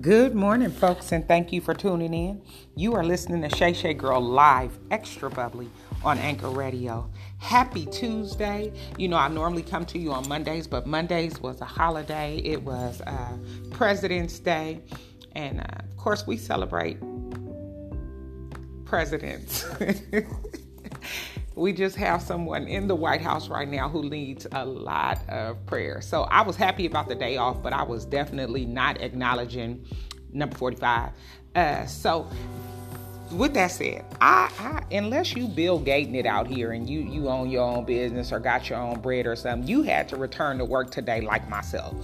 Good morning, folks, and thank you for tuning in. You are listening to Shay Shay Girl live, extra bubbly on Anchor Radio. Happy Tuesday. You know, I normally come to you on Mondays, but Mondays was a holiday. It was uh, President's Day. And uh, of course, we celebrate presidents. we just have someone in the White House right now who needs a lot of prayer. So I was happy about the day off, but I was definitely not acknowledging number 45. Uh, so with that said, I, I, unless you Bill Gating it out here and you you own your own business or got your own bread or something, you had to return to work today like myself.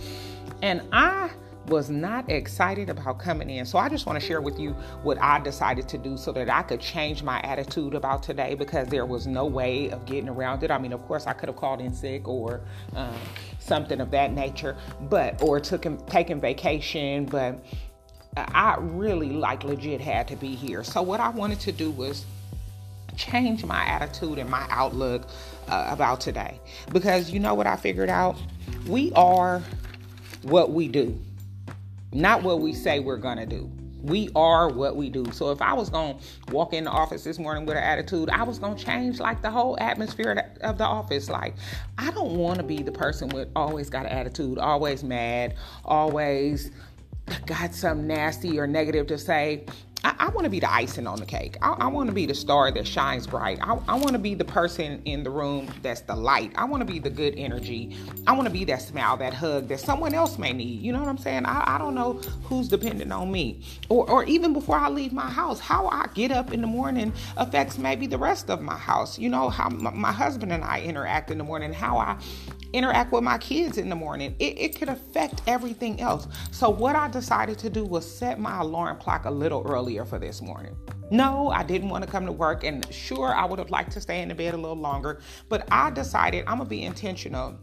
And I was not excited about coming in. So I just want to share with you what I decided to do so that I could change my attitude about today because there was no way of getting around it. I mean, of course, I could have called in sick or um, something of that nature, but or took taken vacation, but I really like legit had to be here. So what I wanted to do was change my attitude and my outlook uh, about today because you know what I figured out? We are what we do not what we say we're going to do. We are what we do. So if I was going to walk in the office this morning with an attitude, I was going to change like the whole atmosphere of the office. Like, I don't want to be the person with always got an attitude, always mad, always got something nasty or negative to say. I, I want to be the icing on the cake. I, I want to be the star that shines bright. I, I want to be the person in the room that's the light. I want to be the good energy. I want to be that smile, that hug that someone else may need. You know what I'm saying? I, I don't know who's dependent on me. Or, or even before I leave my house, how I get up in the morning affects maybe the rest of my house. You know, how my, my husband and I interact in the morning, how I interact with my kids in the morning. It, it could affect everything else. So, what I decided to do was set my alarm clock a little for this morning. No, I didn't want to come to work, and sure, I would have liked to stay in the bed a little longer, but I decided I'm gonna be intentional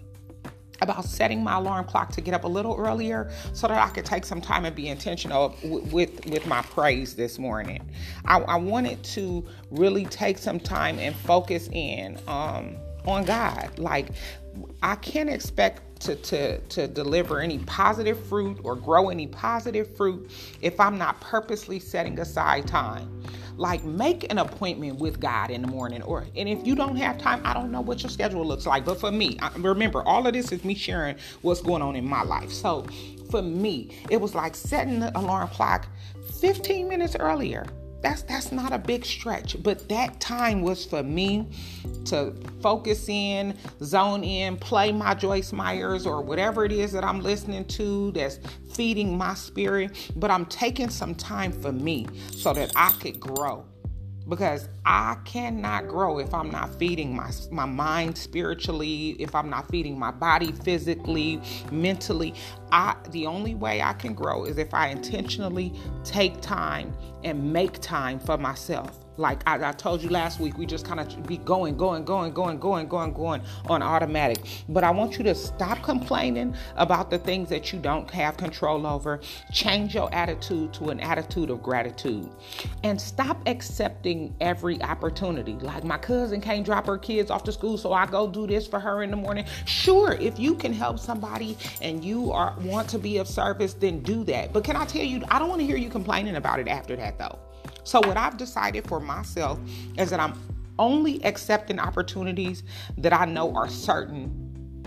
about setting my alarm clock to get up a little earlier so that I could take some time and be intentional with with my praise this morning. I, I, wanted to really take some time and focus in um, on God. Like I can't expect to, to, to deliver any positive fruit or grow any positive fruit if I'm not purposely setting aside time. Like make an appointment with God in the morning, or and if you don't have time, I don't know what your schedule looks like. But for me, I, remember all of this is me sharing what's going on in my life. So for me, it was like setting the alarm clock 15 minutes earlier that's that's not a big stretch but that time was for me to focus in zone in play my Joyce Meyers or whatever it is that i'm listening to that's feeding my spirit but i'm taking some time for me so that i could grow because I cannot grow if I'm not feeding my my mind spiritually, if I'm not feeding my body physically, mentally. I the only way I can grow is if I intentionally take time and make time for myself. Like I, I told you last week, we just kind of be going, going, going, going, going, going, going on automatic. But I want you to stop complaining about the things that you don't have control over. Change your attitude to an attitude of gratitude. And stop accepting every opportunity. Like my cousin can't drop her kids off to school, so I go do this for her in the morning. Sure, if you can help somebody and you are want to be of service, then do that. But can I tell you, I don't want to hear you complaining about it after that though. So, what I've decided for myself is that I'm only accepting opportunities that I know are certain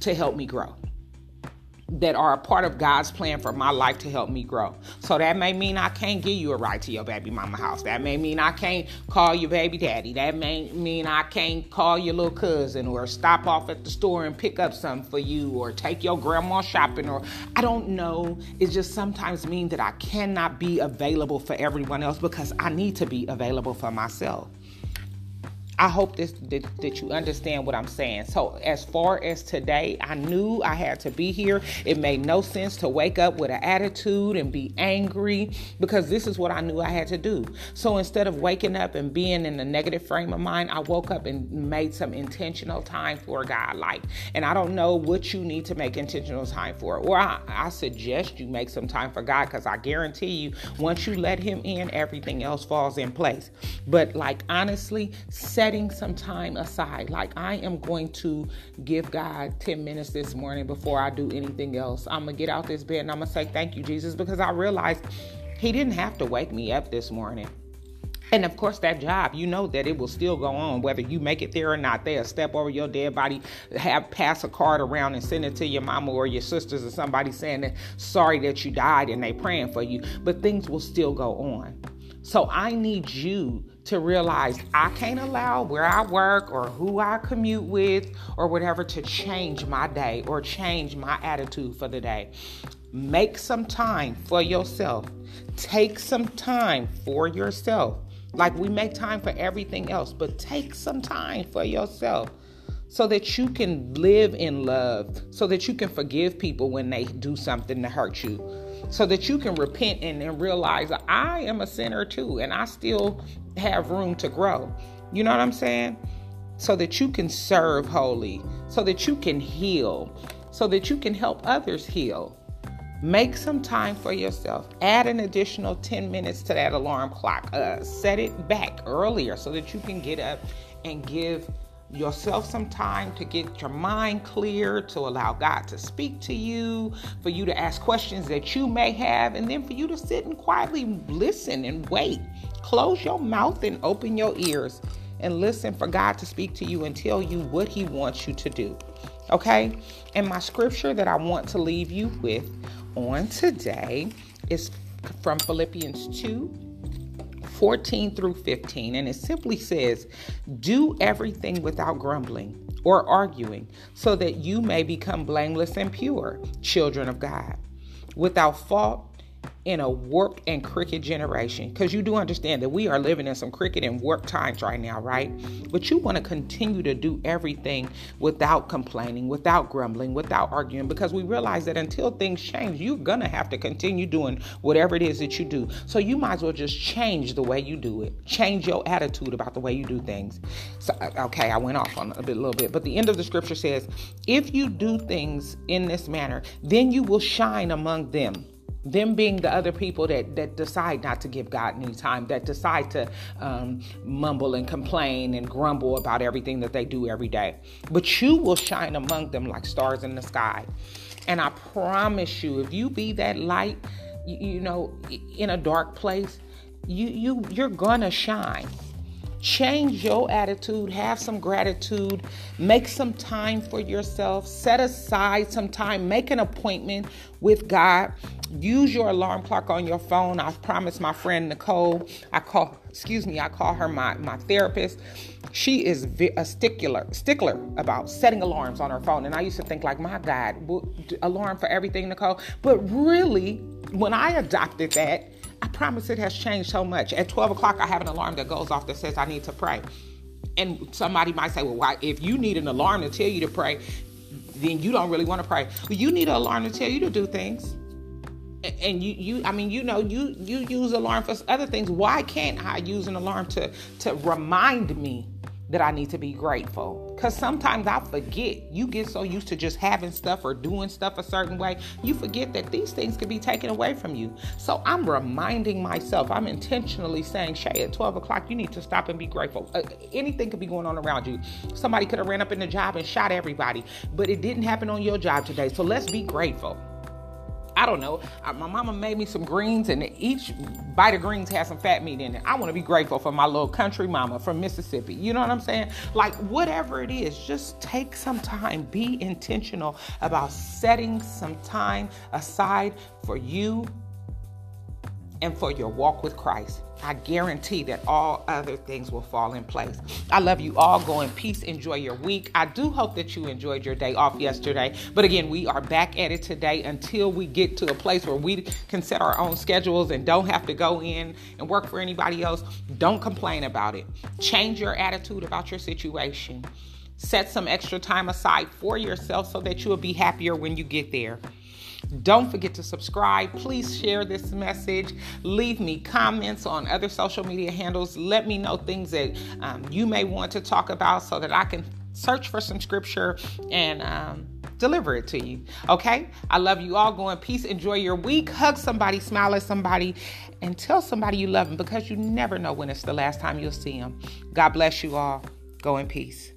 to help me grow that are a part of God's plan for my life to help me grow. So that may mean I can't give you a ride to your baby mama house. That may mean I can't call your baby daddy. That may mean I can't call your little cousin or stop off at the store and pick up something for you or take your grandma shopping or I don't know. It just sometimes means that I cannot be available for everyone else because I need to be available for myself. I hope this that, that, you understand what I'm saying. So as far as today, I knew I had to be here. It made no sense to wake up with an attitude and be angry because this is what I knew I had to do. So instead of waking up and being in a negative frame of mind, I woke up and made some intentional time for God. Like, and I don't know what you need to make intentional time for, or I, I suggest you make some time for God because I guarantee you, once you let Him in, everything else falls in place. But like honestly, say setting some time aside. Like, I am going to give God 10 minutes this morning before I do anything else. I'm going to get out this bed and I'm going to say, Thank you, Jesus, because I realized He didn't have to wake me up this morning. And of course, that job, you know that it will still go on whether you make it there or not. They'll step over your dead body, have pass a card around and send it to your mama or your sisters or somebody saying sorry that you died and they praying for you. But things will still go on. So I need you to realize I can't allow where I work or who I commute with or whatever to change my day or change my attitude for the day. Make some time for yourself. Take some time for yourself. Like we make time for everything else, but take some time for yourself so that you can live in love, so that you can forgive people when they do something to hurt you, so that you can repent and, and realize I am a sinner too, and I still have room to grow. You know what I'm saying? So that you can serve holy, so that you can heal, so that you can help others heal. Make some time for yourself. Add an additional 10 minutes to that alarm clock. Uh, set it back earlier so that you can get up and give yourself some time to get your mind clear, to allow God to speak to you, for you to ask questions that you may have, and then for you to sit and quietly listen and wait. Close your mouth and open your ears and listen for God to speak to you and tell you what He wants you to do. Okay? And my scripture that I want to leave you with on today is from Philippians 2 14 through 15. And it simply says, Do everything without grumbling or arguing, so that you may become blameless and pure, children of God, without fault in a warped and crooked generation because you do understand that we are living in some crooked and warped times right now, right? But you want to continue to do everything without complaining, without grumbling, without arguing because we realize that until things change, you're going to have to continue doing whatever it is that you do. So you might as well just change the way you do it, change your attitude about the way you do things. So, uh, okay, I went off on a, bit, a little bit, but the end of the scripture says, if you do things in this manner, then you will shine among them them being the other people that that decide not to give God any time, that decide to um, mumble and complain and grumble about everything that they do every day. But you will shine among them like stars in the sky. And I promise you, if you be that light, you, you know, in a dark place, you you you're gonna shine. Change your attitude, have some gratitude, make some time for yourself, set aside some time, make an appointment with God. Use your alarm clock on your phone. I've promised my friend Nicole, I call, excuse me, I call her my, my therapist. She is a stickler, stickler about setting alarms on her phone. And I used to think like, my God, alarm for everything, Nicole. But really, when I adopted that, I promise it has changed so much. At 12 o'clock, I have an alarm that goes off that says I need to pray. And somebody might say, well, why, if you need an alarm to tell you to pray, then you don't really want to pray. Well, you need an alarm to tell you to do things. And you, you, I mean, you know, you you use alarm for other things. Why can't I use an alarm to to remind me that I need to be grateful. Because sometimes I forget. You get so used to just having stuff or doing stuff a certain way, you forget that these things can be taken away from you. So I'm reminding myself, I'm intentionally saying, Shay, at 12 o'clock, you need to stop and be grateful. Uh, anything could be going on around you. Somebody could have ran up in the job and shot everybody, but it didn't happen on your job today. So let's be grateful. I don't know. My mama made me some greens, and each bite of greens has some fat meat in it. I want to be grateful for my little country mama from Mississippi. You know what I'm saying? Like, whatever it is, just take some time. Be intentional about setting some time aside for you and for your walk with Christ. I guarantee that all other things will fall in place. I love you all. Go in peace. Enjoy your week. I do hope that you enjoyed your day off yesterday. But again, we are back at it today until we get to a place where we can set our own schedules and don't have to go in and work for anybody else. Don't complain about it. Change your attitude about your situation. Set some extra time aside for yourself so that you will be happier when you get there. Don't forget to subscribe. Please share this message. Leave me comments on other social media handles. Let me know things that um, you may want to talk about so that I can search for some scripture and um, deliver it to you. Okay? I love you all. Go in peace. Enjoy your week. Hug somebody, smile at somebody, and tell somebody you love them because you never know when it's the last time you'll see them. God bless you all. Go in peace.